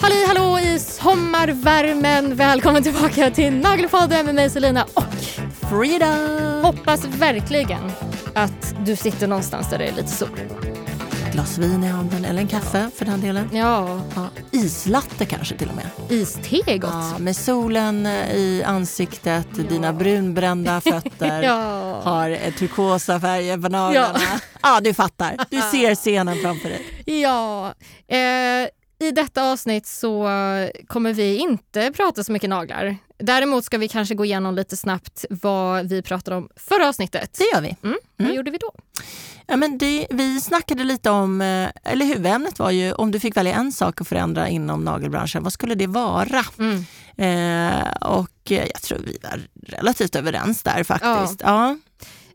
Halli hallå i sommarvärmen! Välkommen tillbaka till Nagelpodden med mig Selina och Frida! hoppas verkligen att du sitter någonstans där det är lite sol. Glas vin i handen, eller en kaffe för den delen. Ja, Ja, islatte kanske till och med. iste är gott. Ja, med solen eh, i ansiktet, dina brunbrända fötter. Ja. Har eh, turkosa färger på naglarna. Ja. du fattar. Du ser scenen framför dig. Ja, eh, i detta avsnitt så kommer vi inte prata så mycket naglar. Däremot ska vi kanske gå igenom lite snabbt vad vi pratade om förra avsnittet. Det gör vi. Mm. Vad gjorde vi då? Ja, men det, vi snackade lite om, eh, eller huvudämnet var ju om du fick välja en sak att förändra inom nagelbranschen, vad skulle det vara? Mm. Eh, och jag tror vi var relativt överens där faktiskt. Ja.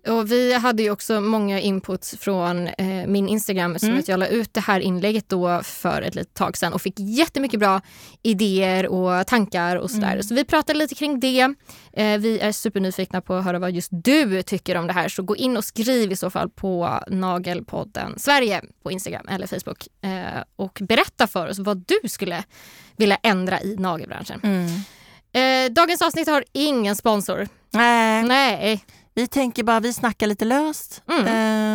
Och vi hade ju också många inputs från eh, min Instagram som Mm. att jag la ut det här inlägget då för ett litet tag sedan och fick jättemycket bra idéer och tankar och sådär. Mm. Så vi pratade lite kring det. Eh, vi är supernyfikna på att höra vad just du tycker om det här så gå in och skriv i så fall på Nagelpodden Sverige på Instagram eller Facebook eh, och berätta för oss vad du skulle vilja ändra i nagelbranschen. Mm. Eh, dagens avsnitt har ingen sponsor. Nej, Nej. Vi tänker bara vi snackar lite löst Mm.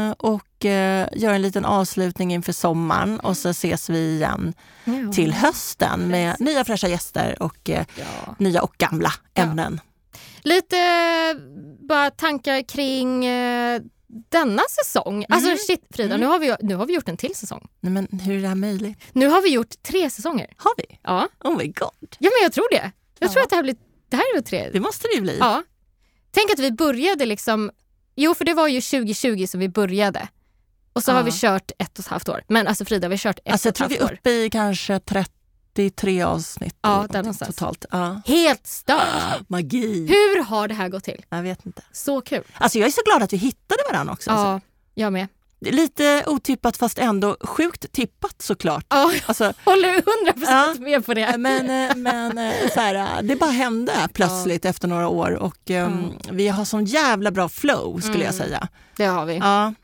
eh, och eh, gör en liten avslutning inför sommaren och så ses vi igen Ja. till hösten med nya fräscha gäster och eh, Ja. nya och gamla Ja. ämnen. Lite eh, bara tankar kring eh, denna säsong. Alltså Mm. shit Frida, nu, har vi, nu har vi gjort en till säsong. Nej, men hur är det här möjligt? Nu har vi gjort tre säsonger. Har vi? Ja, Oh my god, ja men jag tror det. Jag Ja. tror att det här blir det här är väl tre. det måste det ju bli. Ja. Tänk att vi började liksom, jo för det var ju 2020 som vi började. Och så Ja. har vi kört ett och ett halvt år. Men alltså Frida, vi har kört ett Alltså, jag och tror ett vi är halvt år. uppe i kanske 33 avsnitt. Ja, där någonstans. Totalt. Ja. Helt stört. Magi. Hur har det här gått till? Jag vet inte. Så kul. Alltså jag är så glad att vi hittade varandra också. Alltså. Ja, jag med. Lite otippat fast ändå sjukt tippat såklart. Ja, Alltså, håller 100% Ja. med på det. men eh, men eh, så här, eh, det bara hände plötsligt efter några år och ehm, vi har sån jävla bra flow skulle jag Mm. säga. Det har vi. Ja,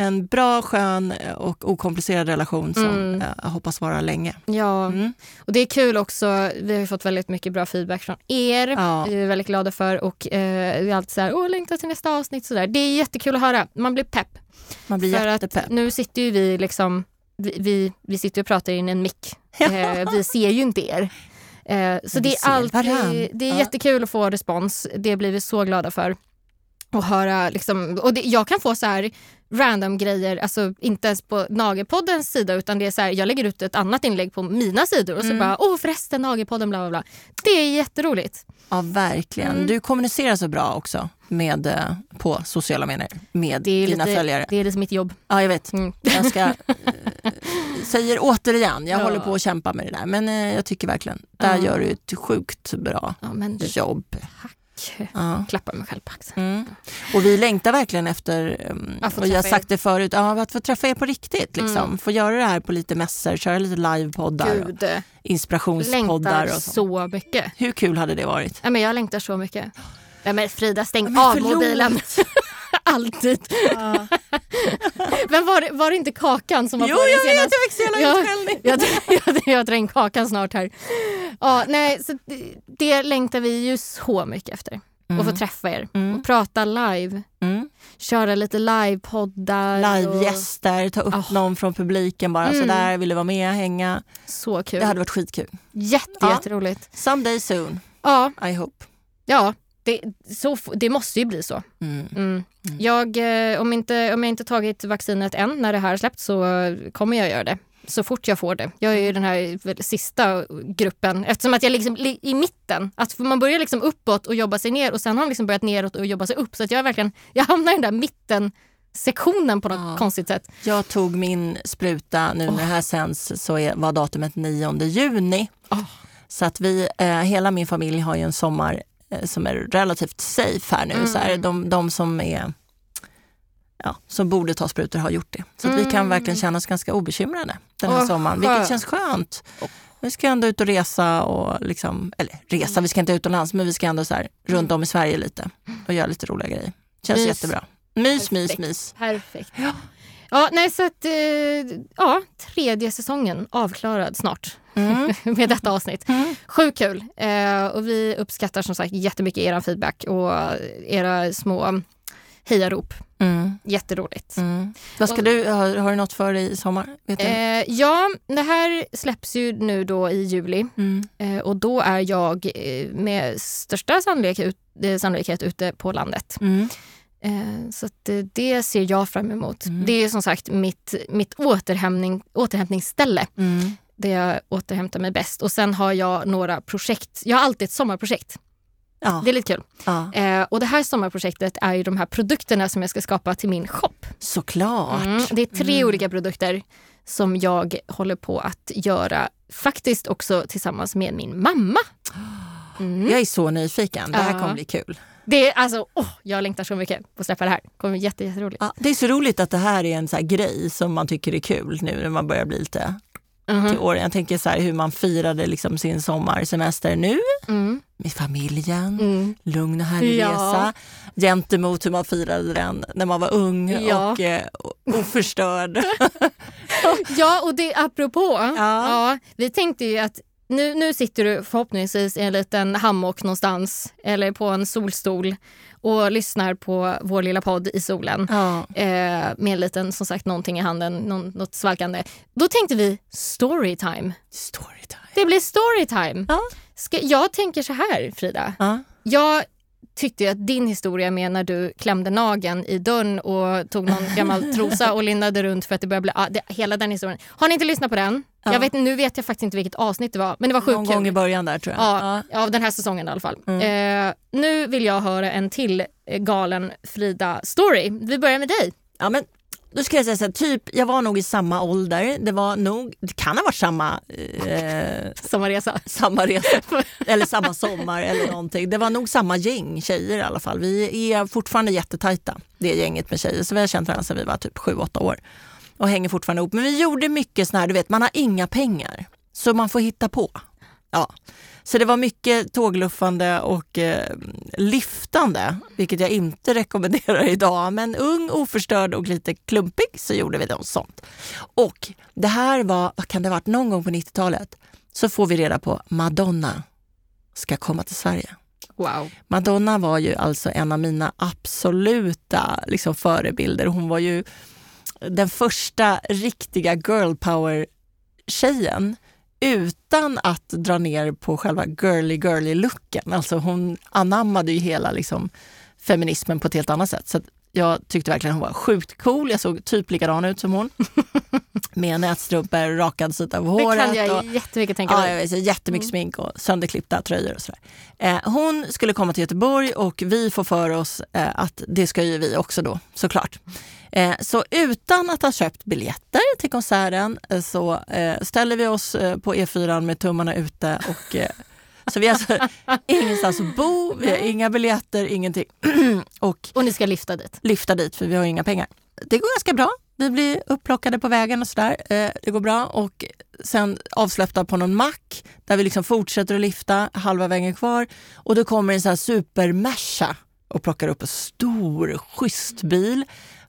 en bra, skön eh, och okomplicerad relation som Mm. eh, jag hoppas vara länge. Ja, Mm. och det är kul också. Vi har fått väldigt mycket bra feedback från er. Ja. Vi är väldigt glada för och eh, vi är alltid så här, åh längtar till nästa avsnitt. Så där. Det är jättekul att höra. Man blir pepp. Man blir för jättepepp. att nu sitter ju vi liksom, vi, vi, vi sitter och pratar in en mick. Eh, vi ser ju inte er. Eh, så Men det är alltid, det är Ja. jättekul att få respons. Det blir vi så glada för. Och höra liksom, och det, jag kan få så här random grejer, alltså inte ens på Nagelpoddens sida utan det är så här, jag lägger ut ett annat inlägg på mina sidor och så Mm. bara, åh förresten Nagelpodden bla bla bla. Det är jätteroligt. Ja, verkligen. Mm. Du kommunicerar så bra också med, eh, på sociala medier med dina lite, följare. det är lite mitt jobb. Ja, jag vet. Mm. Jag ska, eh, säger återigen, jag Ja. håller på att kämpa med det där. Men eh, jag tycker verkligen, där gör du ett sjukt bra Ja, men jobb. tack. Ja. Klappar mig själv på axeln. Mm. Och vi längtar verkligen efter, um, och jag har sagt det förut, ja, att få träffa er på riktigt. Liksom. Mm. Få göra det här på lite mässor, köra lite livepoddar, och Gud, inspirationspoddar längtar och sånt. så mycket. Hur kul hade det varit? Ja, men jag längtar så mycket. Ja, men Frida, stäng Men av mobilen. Alltid. Men var, det- var det inte Kakan som var Jo, på det jag vet, senast? jag fick så jävla utskällning. Jag, jag, jag drar in Kakan snart här. Ja, nej, så det, det längtar vi ju så mycket efter. Att få träffa er Mm. och prata live. Mm. Köra lite livepoddar. Livegäster, ta upp Oh. någon från publiken bara Mm. sådär, vill du vara med, hänga. Och, så kul. Det hade varit skitkul. Jätte, Ja. jätteroligt. Someday soon, Ja, I hope. ja det, så, det måste ju bli så. Mm. Mm. Jag, eh, om, inte, om jag inte tagit vaccinet än när det här släppts så kommer jag göra det. Så fort jag får det. Jag är ju den här sista gruppen eftersom att jag liksom li- i mitten. Att man börjar liksom uppåt och jobba sig ner och sen har man liksom börjat neråt och jobba sig upp. Så att jag är verkligen, jag hamnar i den där mitten sektionen på något Ja. konstigt sätt. Jag tog min spruta, nu när det här sänds så är, var datumet 9 juni. Oh. Så att vi, eh, hela min familj har ju en sommar som är relativt safe här nu. Mm. Så här, de, de som är ja, som borde ta sprutor har gjort det. Så att vi kan Mm. verkligen känna oss ganska obekymrade den här Åh, sommaren, vilket skönt. känns skönt. Vi ska ändå ut och resa och liksom, eller resa, Mm. vi ska inte utomlands men vi ska ändå så här, runt om i Sverige lite och göra lite roliga grejer. Känns Mys. jättebra. Mys, mys, Perfekt. mys. Perfekt. Ja. nej så att, eh, ja, tredje säsongen avklarad snart Mm. med detta avsnitt. Mm. Sjukt kul! Eh, och vi uppskattar som sagt jättemycket er feedback och era små hejarop. Mm. Jätteroligt. Mm. Vad ska du, har, har du något för dig i sommar? Vet du? Eh, ja, det här släpps ju nu då i juli Mm. eh, och då är jag eh, med största sannolikhet, ut, eh, sannolikhet ute på landet. Mm. Eh, så eh, det ser jag fram emot. Mm. Det är som sagt mitt, mitt återhämtning, återhämtningsställe Mm. Där jag återhämtar mig bäst. Och sen har jag några projekt. Jag har alltid ett sommarprojekt. Ja. Det är lite kul. ja, Eh, och det här sommarprojektet är ju de här produkterna som jag ska skapa till min shop. såklart. Mm, det är tre Mm. olika produkter som jag håller på att göra. Faktiskt också tillsammans med min mamma. Mm. Jag är så nyfiken. Det här Ja. kommer bli kul. Det är alltså, åh, jag längtar så mycket på att släppa det här. Det kommer bli jätte, jätteroligt. Ja, det är så roligt att det här är en så grej som man tycker är kul nu när man börjar bli lite Mhm. till åren. Jag tänker så här hur man firade liksom sin sommarsemester nu Mm. med familjen. Mm. Lugn och härlig Ja. resa. Gentemot hur man firade den när man var ung Ja. och eh, oförstörd. Ja, och det apropå. Ja. Ja, vi tänkte ju att nu, nu sitter du förhoppningsvis i en liten hammock någonstans eller på en solstol och lyssnar på vår lilla podd i solen ja. eh, med en liten, som sagt, någonting i handen, någon, något svalkande. Då tänkte vi storytime. Storytime. Det blir storytime. Ja. Ska, jag tänker så här, Frida. Ja. Jag tyckte att din historia med när du klämde nageln i dörren och tog någon gammal trosa och lindade runt för att det började bli... Ah, det, hela den historien. Har ni inte lyssnat på den? Ja. Jag vet, nu vet jag faktiskt inte vilket avsnitt det var, men det var Någon sjukt gång i början där tror jag. Ja, av den här säsongen i alla fall. Mm. Eh, nu vill jag höra en till eh, galen Frida-story. Vi börjar med dig. Ja, men då ska jag säga så här, typ, jag var nog i samma ålder. Det var nog, det kan ha varit samma, eh, Sommarresa. samma resa eller samma sommar eller någonting. Det var nog samma gäng tjejer i alla fall. Vi är fortfarande jättetajta, det gänget med tjejer. Så vi har känt varandra sedan vi var typ 7-8 år och hänger fortfarande ihop. Men vi gjorde mycket sån här, du vet, man har inga pengar så man får hitta på. Ja. Så det var mycket tågluffande och eh, liftande, vilket jag inte rekommenderar idag. Men ung, oförstörd och lite klumpig så gjorde vi något sånt. Och det här var, vad kan det ha varit, någon gång på 90-talet så får vi reda på Madonna ska komma till Sverige. Wow. Madonna var ju alltså en av mina absoluta liksom, förebilder. Hon var ju den första riktiga girl power-tjejen utan att dra ner på själva girly girly looken. Alltså hon anammade ju hela liksom, feminismen på ett helt annat sätt. Så jag tyckte verkligen hon var sjukt cool. Jag såg typ likadan ut som hon. Med nätstrumpor, rakad sida av Det håret. kan jag och, jättemycket tänka Ja, mig. så jättemycket smink och sönderklippta tröjor och sådär. Eh, hon skulle komma till Göteborg och vi får för oss eh, att det ska ju vi också då såklart. Eh, så utan att ha köpt biljetter till konserten eh, så eh, ställer vi oss på E4 med tummarna ute och så vi har alltså ingenstans att bo, vi har inga biljetter, ingenting. och Och ni ska lyfta dit. lyfta dit för vi har inga pengar. Det går ganska bra. Vi blir upplockade på vägen och sådär. Det går bra och sen avsläppta på någon mack där vi liksom fortsätter att lyfta halva vägen kvar och då kommer en sån här supermersa och plockar upp en stor schysst bil.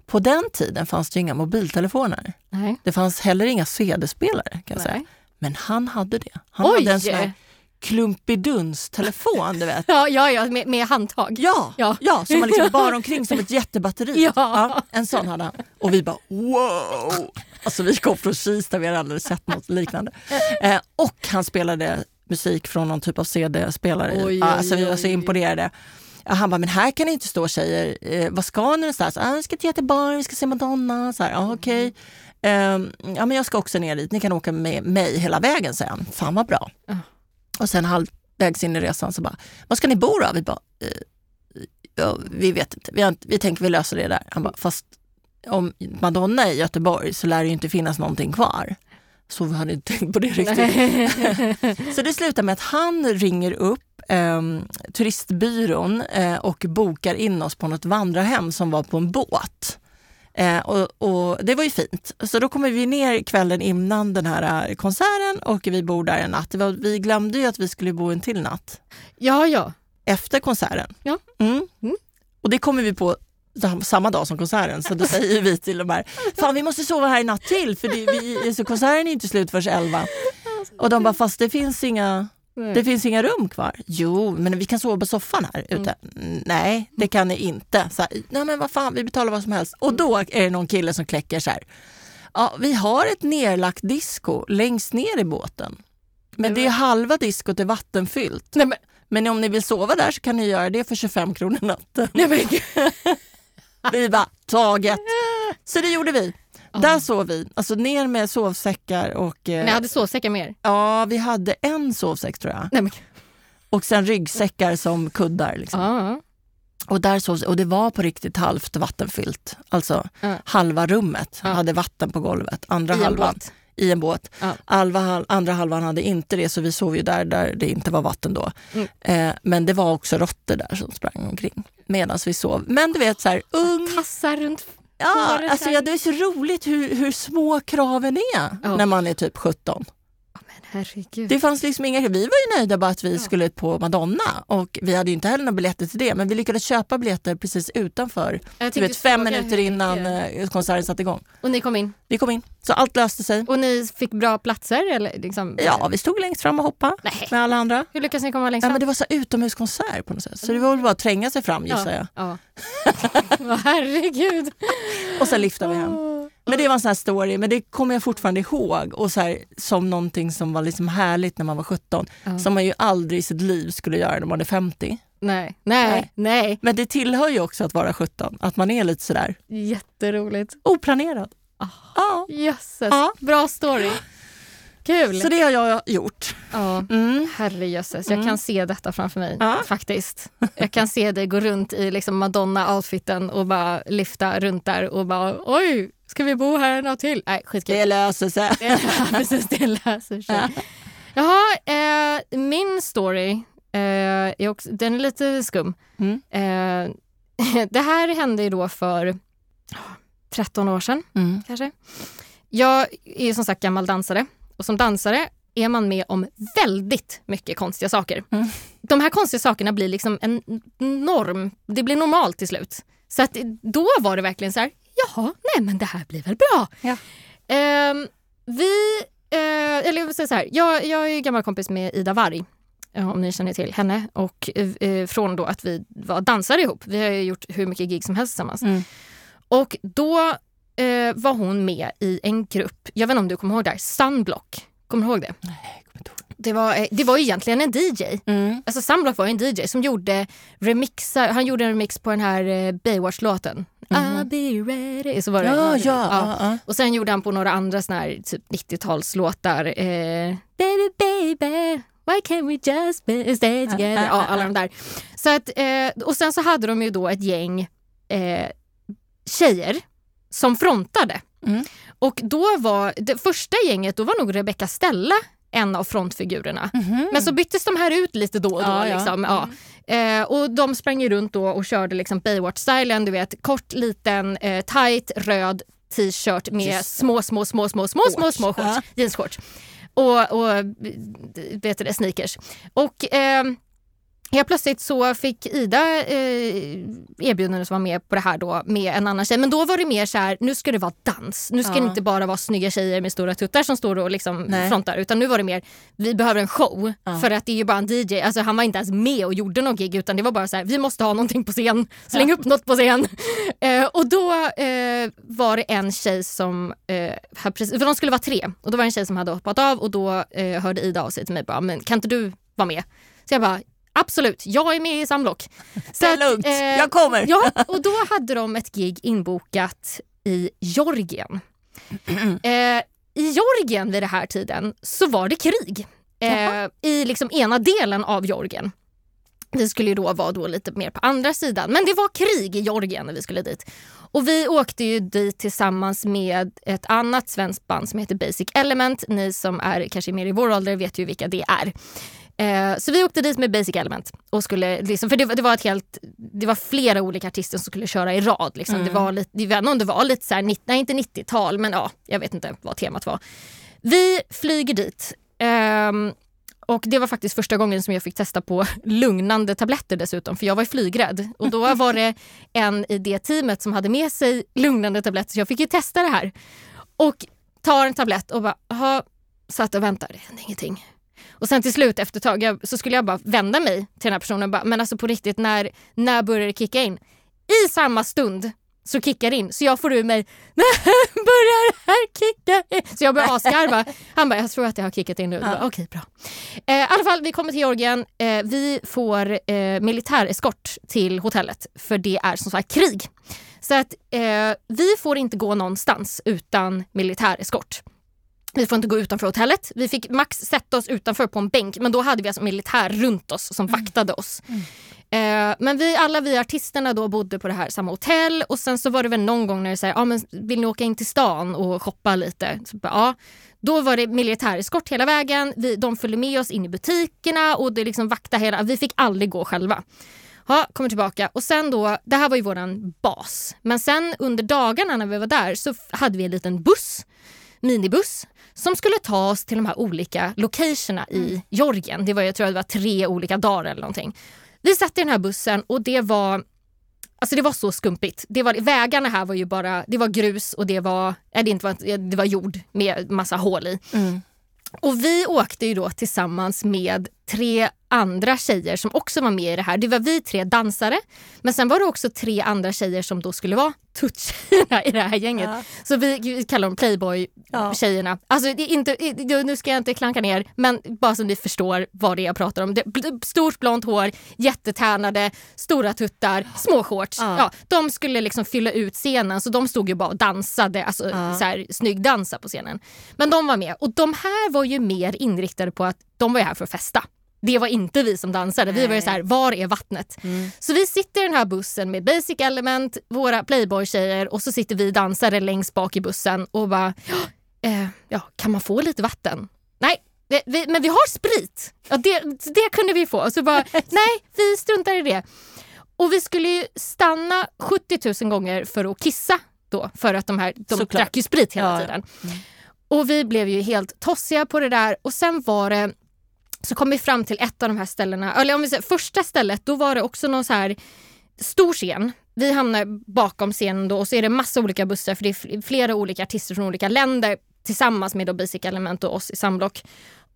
På den tiden fanns det inga mobiltelefoner. Nej. Det fanns heller inga CD-spelare kan säga. Men han hade det. Han Oj! hade en sån här klumpiduns-telefon, du vet. Ja, ja, ja med, med handtag. Ja, Ja. ja. som man liksom bar omkring som ett jättebatteri. Ja. en sån hade han. Och vi bara wow! Alltså vi kom från Kista, vi hade aldrig sett något liknande. Eh, och han spelade musik från någon typ av CD-spelare. Ja, alltså vi var så imponerade. Ja, han bara, men här kan det inte stå tjejer. Eh, vad ska ni någonstans? Ah, vi ska till Göteborg, vi ska se Madonna. Så här, ah, okej. Ehm, ja, men jag ska också ner dit. Ni kan åka med mig hela vägen, säger han. Fan vad bra. Ja. Och sen halvvägs in i resan så bara, var ska ni bo då? Vi bara, eh, ja, vi vet inte. Vi, inte. vi tänker vi löser det där. Han bara, fast om Madonna är i Göteborg så lär det ju inte finnas någonting kvar. Så vi hade inte tänkt på det riktigt. Så det slutar med att han ringer upp eh, turistbyrån eh, och bokar in oss på något vandrarhem som var på en båt. Eh, och, och Det var ju fint. Så då kommer vi ner kvällen innan den här eh, konserten och vi bor där en natt. Vi glömde ju att vi skulle bo en till natt ja, ja. efter konserten. Ja. Mm. Mm. Och det kommer vi på samma dag som konserten. Så då säger vi till de här, fan vi måste sova här i natt till för det, vi, så konserten är inte slut förrän 11. Och de bara, fast det finns inga det finns inga rum kvar. Jo, men vi kan sova på soffan här ute. Mm. Nej, det kan ni inte. Så här, Nej, men vad fan, vi betalar vad som helst. Och då är det någon kille som kläcker så här. Ja, vi har ett nerlagt disco längst ner i båten. Men det är halva diskot är vattenfyllt. Nej, men, Men om ni vill sova där så kan ni göra det för 25 kronor natten. nej, men. Vi bara, taget. Så det gjorde vi. Där sov vi, alltså ner med sovsäckar och... eh, Ni hade sovsäckar med er? Ja, vi hade en sovsäck tror jag. Nej, men, Och sen ryggsäckar som kuddar. Liksom. ja. Och, där sov, och det var på riktigt halvt vattenfyllt. Alltså Ja. halva rummet hade vatten på golvet. Andra I halvan båt. I en båt. Ja. Alva, andra halvan hade inte det så vi sov ju där, där det inte var vatten då. Mm. Eh, men det var också råttor där som sprang omkring medan vi sov. Men du vet så här, ung... Tassar runt. Ja, alltså, ja, det är så roligt hur, hur små kraven är Ja. när man är typ 17. Herregud. Det fanns liksom inga, vi var ju nöjda bara att vi skulle på Madonna och vi hade inte heller några biljetter till det men vi lyckades köpa biljetter precis utanför. Jag vet, fem minuter innan mycket- eh, konserten satte igång. Och ni kom in? Vi kom in, så allt löste sig. Och ni fick bra platser? Eller liksom, Ja, vi stod längst fram och hoppade Nej. med alla andra. Hur lyckas ni komma längst Ja, fram? men det var så utomhuskonsert på något sätt. Så det var väl bara att tränga sig fram gissar jag. Ja. ja. herregud. Och sen liftade vi hem. Men det var en sån här story, men det kommer jag fortfarande ihåg och så här, som någonting som var liksom härligt när man var 17. Ja. Som man ju aldrig i sitt liv skulle göra när man är 50. Nej, nej, Nej. nej. Men det tillhör ju också att vara 17, att man är lite sådär Jätteroligt. oplanerad. Ah. Ja, Jösses, Ja. bra story. Kul. så det har jag gjort. Ja. Mm. Herrejösses, jag Mm. kan se detta framför mig Ja. faktiskt. Jag kan se dig gå runt i liksom Madonna-outfiten och bara lyfta runt där och bara oj, ska vi bo här en natt till? Nej, skitkul. Det löser sig. Ja, precis, det löser sig. Jaha, eh, min story, eh, är också, den är lite skum. Mm. Eh, det här hände ju då för 13 år sedan Mm. kanske. Jag är ju som sagt gammal dansare och som dansare är man med om väldigt mycket konstiga saker. Mm. De här konstiga sakerna blir liksom en norm. Det blir normalt till slut. Så att då var det verkligen så här, jaha, nej men det här blir väl bra. Ja. Ehm, vi, eh, eller jag säga så här, jag, jag är gammal kompis med Ida Warg. eh, Om ni känner till henne. Och eh, från då att vi var dansare ihop. Vi har gjort hur mycket gig som helst tillsammans. Mm. Och då eh, var hon med i en grupp, jag vet inte om du kommer ihåg det här, Sunblock. Kommer du ihåg det? Nej, jag kommer inte ihåg. Det var, eh, det var egentligen en DJ. Mm. Alltså Sunblock var en DJ som gjorde remixar, han gjorde en remix på den här eh, Baywatch-låten. I'll be ready. Så var det. Ja, ja. ja. ja. Och sen gjorde han på några andra såna här typ 90-talslåtar. Eh, baby baby, why can't we just be, stay together? Ja, alla de där. Så att, eh, och sen så hade de ju då ett gäng eh, tjejer som frontade. Mm. Och då var det första gänget, då var nog Rebecca Stella en av frontfigurerna. Mhm. Men så byttes de här ut lite då och då. Ja, ja. Liksom. Ja. Eh, och de sprang ju runt då och körde liksom Baywatch-stylen, du vet kort, liten, eh, tight, röd t-shirt med Just små, små, små, små, små, små, små shorts, Ja. jeansshorts. Och, och vet du det, sneakers. Och eh, Helt plötsligt så fick Ida eh, erbjudande att vara med på det här då med en annan tjej. Men då var det mer så här, nu ska det vara dans. Nu ska Ja. det inte bara vara snygga tjejer med stora tuttar som står och liksom Nej. frontar. Utan nu var det mer, vi behöver en show. Ja. För att det är ju bara en DJ. Alltså han var inte ens med och gjorde någon gig utan det var bara så här, vi måste ha någonting på scen. Släng upp något på scen. Eh, och då eh, var det en tjej som, eh, precis, för de skulle vara tre. Och då var det en tjej som hade hoppat av och då eh, hörde Ida av sig till mig bara, men kan inte du vara med? Så jag bara, absolut, jag är med i Samlock. Så Det är lugnt, eh, jag kommer. Ja, och då hade de ett gig inbokat i Georgien. Eh, I Georgien vid den här tiden så var det krig eh, i liksom ena delen av Georgien. Vi skulle ju då vara då lite mer på andra sidan, men det var krig i Georgien när vi skulle dit. Och vi åkte ju dit tillsammans med ett annat svenskt band som heter Basic Element. Ni som är kanske mer i vår ålder vet ju vilka det är. Eh, så vi åkte dit med Basic Element. Och skulle, liksom, för det, var- det, var ett helt, det var flera olika artister som skulle köra i rad. Liksom. Det var lite, jag vet inte om det var lite så här, 90, nej inte 90-tal men ja, jag vet inte vad temat var. Vi flyger dit. ehm, Och det var faktiskt första gången som jag fick testa på lugnande tabletter dessutom, för jag var flygrädd. Och då var det en i det teamet som hade med sig lugnande tabletter, så jag fick ju testa det här. Och tar en tablett och bara, satt och väntade, det hände ingenting. Och sen till slut efter ett tag jag, så skulle jag bara vända mig till den här personen och bara, men alltså på riktigt, när, när börjar det kicka in? I samma stund så kickar det in. Så jag får ur mig, när börjar det här kicka in? Så jag börjar asgarva. Han bara, jag tror att det har kickat in nu. Ja. Okej, okay, bra. Eh, I alla fall, vi kommer till Georgien. Eh, vi får eh, militäreskort till hotellet för det är som sagt krig. Så att eh, vi får inte gå någonstans utan militäreskort. Vi får inte gå utanför hotellet. Vi fick max sätta oss utanför på en bänk men då hade vi alltså militär runt oss som mm. vaktade oss. Mm. Eh, men vi alla vi artisterna då bodde på det här samma hotell och sen så var det väl någon gång när det sa, ah, men vill ni åka in till stan och shoppa lite? Så, ja. Då var det militäreskort hela vägen. Vi, de följde med oss in i butikerna och det liksom vakta hela. Vi fick aldrig gå själva. Ja, kommer tillbaka och sen då, det här var ju våran bas. Men sen under dagarna när vi var där så hade vi en liten buss, minibuss som skulle ta oss till de här olika locationerna i mm. Georgien. Det var, jag tror det var tre olika dagar eller någonting. Vi satt i den här bussen och det var Alltså det var så skumpigt. Det var, vägarna här var ju bara det var grus och det var, äh, det inte var, det var jord med massa hål i. Mm. Och vi åkte ju då tillsammans med tre andra tjejer som också var med i det här. Det var vi tre dansare, men sen var det också tre andra tjejer som då skulle vara tuttjejerna i det här gänget. Ja. Så vi kallar dem Playboy-tjejerna. Ja. Alltså, det är inte, nu ska jag inte klanka ner, men bara så ni förstår vad det är jag pratar om. stort blont hår, jättetärnade, stora tuttar, små shorts. Ja. ja. de skulle liksom fylla ut scenen så de stod ju bara och dansade, alltså ja. så här, snyggdansa på scenen. Men de var med och de här var ju mer inriktade på att de var här för att festa. Det var inte vi som dansade. Vi var ju så här, var är vattnet? Mm. Så vi sitter i den här bussen med Basic Element, våra Playboy-tjejer och så sitter vi dansare längst bak i bussen och bara, eh, ja, kan man få lite vatten? Nej, vi, vi, men vi har sprit. Ja, det, det kunde vi få. Så bara, nej, vi struntar i det. Och vi skulle ju stanna 70 000 gånger för att kissa då, för att de här, de Såklart. drack ju sprit hela ja. tiden. Mm. Och vi blev ju helt tossiga på det där och sen var det så kom vi fram till ett av de här ställena. Eller om vi säger första stället, då var det också någon så här stor scen. Vi hamnar bakom scenen då och så är det massa olika bussar för det är flera olika artister från olika länder tillsammans med då Basic Element och oss i Samblock.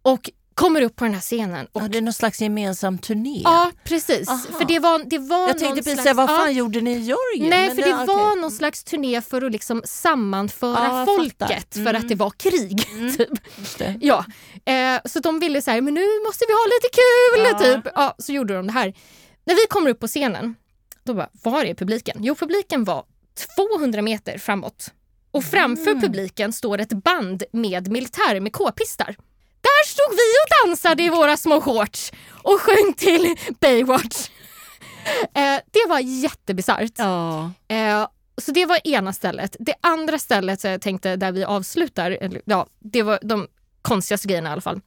Och kommer upp på den här scenen. Och... Ja, det är någon slags gemensam turné? Ja, precis. För det var, det var Jag tänkte precis slags... vad fan ja. gjorde ni i Georgien? Nej, för det, det var okay. någon slags turné för att liksom sammanföra ja, folket mm. för att det var krig. Mm. Typ. Ja. Eh, så de ville så här, men nu måste vi ha lite kul. Ja. Typ. Ja, så gjorde de det här. När vi kommer upp på scenen, då bara, var är publiken? Jo, publiken var 200 meter framåt. Och framför mm. publiken står ett band med militär med k-pistar. Där stod vi och dansade i våra små shorts och sjöng till Baywatch. Eh, det var jättebisarrt. Ja. Eh, så det var ena stället. Det andra stället jag tänkte där vi avslutar, ja, det var de konstigaste grejerna i alla fall.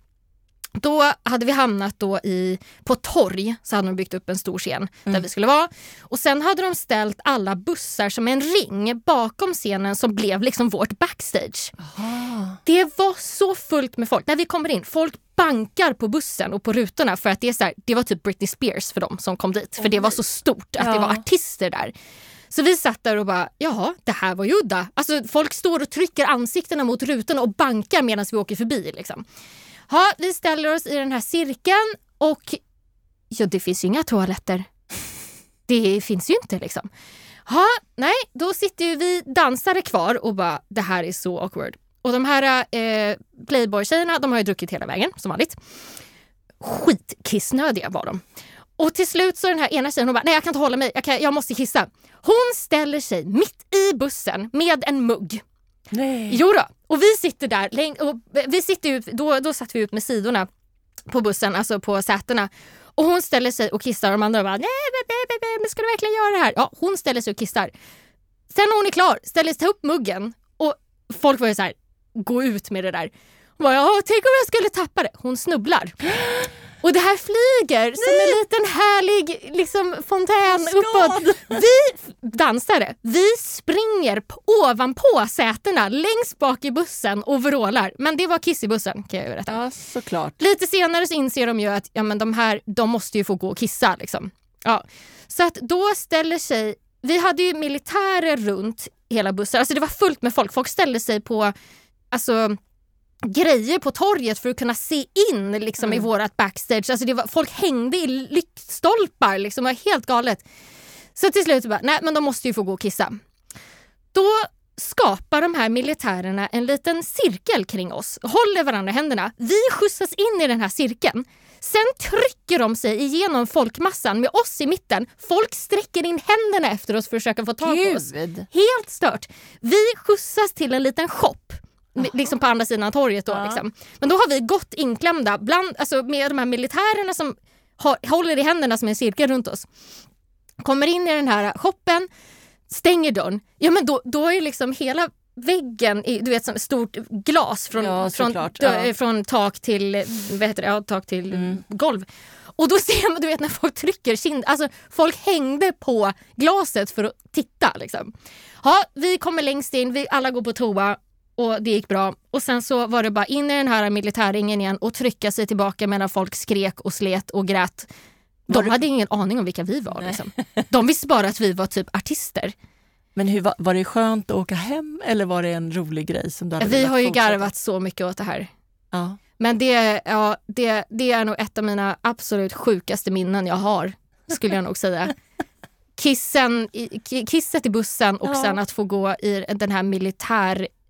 Då hade vi hamnat då i, på torg, så hade de byggt upp en stor scen mm. där vi skulle vara. Och sen hade de ställt alla bussar som en ring bakom scenen som blev liksom vårt backstage. Aha. Det var så fullt med folk. När vi kommer in, folk bankar på bussen och på rutorna för att det, är så här, det var typ Britney Spears för dem som kom dit. För det var så stort att ja. det var artister där. Så vi satt där och bara, ja det här var ju udda. Alltså folk står och trycker ansiktena mot rutorna och bankar medan vi åker förbi. Liksom. Ha, vi ställer oss i den här cirkeln och ja, det finns ju inga toaletter. Det finns ju inte liksom. Ha, nej, då sitter ju vi dansare kvar och bara det här är så awkward. Och de här eh, Playboy-tjejerna de har ju druckit hela vägen som vanligt. Skitkissnödiga var de. Och till slut så den här ena tjejen hon bara, nej jag kan inte hålla mig, jag, kan, jag måste kissa. Hon ställer sig mitt i bussen med en mugg. Nej. Jo då. Och vi sitter där, och vi sitter ut, då, då satt vi ut med sidorna på bussen, alltså på sätena. Och hon ställer sig och kissar och de andra bara nej, nej, nej, nej, men ska du verkligen göra det här? Ja, hon ställer sig och kissar. Sen när hon är klar ställer sig upp muggen och folk var ju så här, gå ut med det där. Hon bara, ja, tänk om jag skulle tappa det. Hon snubblar. Och det här flyger som en liten härlig liksom, fontän Skål! uppåt. Vi dansare, vi springer ovanpå sätena längst bak i bussen och vrålar. Men det var kiss i bussen kan jag ju berätta. Ja, såklart. Lite senare så inser de ju att ja, men de här de måste ju få gå och kissa. Liksom. Ja. Så att då ställer sig... Vi hade ju militärer runt hela bussen. Alltså det var fullt med folk. Folk ställde sig på alltså, grejer på torget för att kunna se in liksom, i vårat backstage. Alltså var, folk hängde i lyktstolpar. Liksom. Det var helt galet. Så till slut bara, nej men de måste ju få gå och kissa. Då skapar de här militärerna en liten cirkel kring oss, håller varandra i händerna. Vi skjutsas in i den här cirkeln. Sen trycker de sig igenom folkmassan med oss i mitten. Folk sträcker in händerna efter oss för att försöka få tag på oss. Helt stört. Vi skjutsas till en liten shop. Liksom på andra sidan torget. Då, Ja. liksom. Men då har vi gått inklämda bland, alltså med de här militärerna som har, håller i händerna som en cirkel runt oss. Kommer in i den här shoppen, stänger dörren. Ja men då, då är liksom hela väggen i, du vet, som stort glas från, Ja, från, Ja. Mm. från tak till, vad heter det? Ja, tak till golv. Och då ser man, du vet när folk trycker kind, alltså folk hängde på glaset för att titta. Liksom. Ja, vi kommer längst in, vi alla går på toa och det gick bra. Och sen så var det bara in i den här militärringen igen och trycka sig tillbaka medan folk skrek och slet och grät. De hade ingen aning om vilka vi var. Liksom. De visste bara att vi var typ artister. Men hur, var, det skönt att åka hem eller var det en rolig grej som du hade Vi har ju fortsätta? garvat så mycket åt det här. Ja. Men det, ja, det, det är nog ett av mina absolut sjukaste minnen jag har, skulle jag nog säga. Kissen, kisset i bussen och Ja. sen att få gå i den här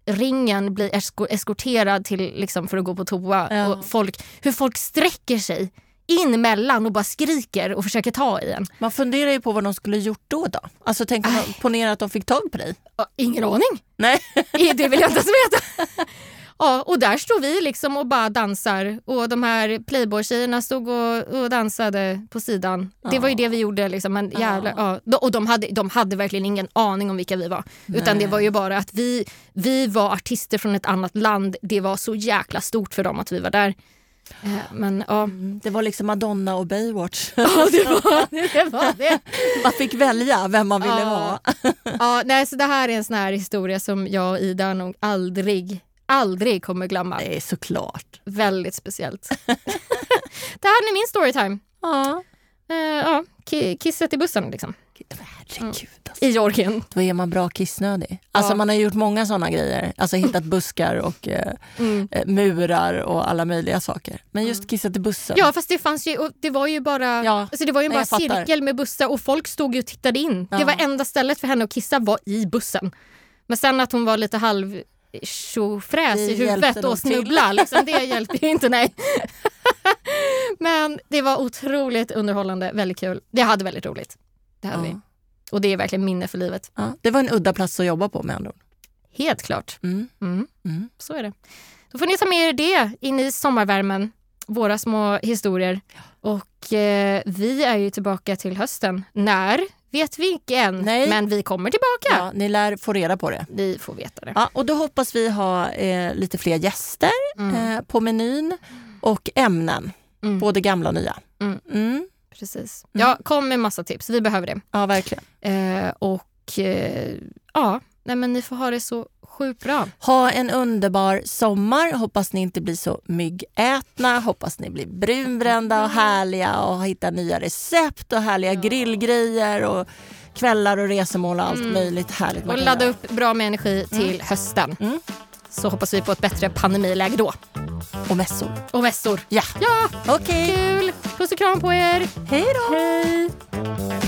militärringen, bli esko- eskorterad till, liksom, för att gå på toa. Ja. Och folk, hur folk sträcker sig in mellan och bara skriker och försöker ta i en. Man funderar ju på vad de skulle gjort då. då. Alltså tänk ponera att de fick tag på dig. Ingen aning. Nej. Det vill jag inte ens veta. Ja, och där står vi liksom och bara dansar och de här Playboy-tjejerna stod och, och dansade på sidan. Det var ju det vi gjorde. Liksom. Men jävlar, ja. De- Och de hade, de hade verkligen ingen aning om vilka vi var. Utan det var ju bara att vi, vi var artister från ett annat land. Det var så jäkla stort för dem att vi var där. Eh, Men ja, Mm, Det var liksom Madonna och Baywatch. ja det, var, det var det. Man fick välja vem man ville Ja. vara. Ja, nej, så det här är en sån här historia som jag och Ida nog aldrig, aldrig kommer glömma. Nej, såklart. Väldigt speciellt. det här är min storytime. Ja. Uh, ja, ki- kisset i bussen liksom. Herregud. Alltså. I Georgien. Då är man bra kissnödig. Alltså Ja. man har gjort många sådana grejer. Alltså hittat buskar och eh, Mm. eh, murar och alla möjliga saker. Men just kissat i bussen. Ja fast det fanns ju, det var ju bara, Ja, alltså det var ju nej, bara fattar. cirkel med bussar och folk stod ju och tittade in. Ja. Det var enda stället för henne att kissa var i bussen. Men sen att hon var lite halv tjofräs i huvudet och snubbla, liksom, det hjälpte ju inte nej. Men det var otroligt underhållande, väldigt kul. Det hade väldigt roligt. Det hade Ja. vi. Och det är verkligen minne för livet. Ja, det var en udda plats att jobba på med andra ord. Helt klart. Mm. Mm. Mm. Så är det. Då får ni ta med er det in i sommarvärmen, våra små historier. Och eh, vi är ju tillbaka till hösten. När vet vi inte än, Nej. men vi kommer tillbaka. Ja, ni lär få reda på det. Vi får veta det. Ja, och då hoppas vi ha eh, lite fler gäster Mm. eh, på menyn och ämnen, Mm. både gamla och nya. Mm. Mm. Precis. Ja, kom med massa tips. Vi behöver det. Ja, verkligen. Eh, och eh, ja, nej, men ni får ha det så sjukt bra. Ha en underbar sommar. Hoppas ni inte blir så myggätna. Hoppas ni blir brunbrända och härliga och hittar nya recept och härliga grillgrejer och kvällar och resemål och allt möjligt härligt. Och ladda upp bra med energi till hösten. Mm. Så hoppas vi på ett bättre pandemiläge då. Och mässor. Och mässor. Ja, Ja, okej. kul! Puss och kram på er! Hej då!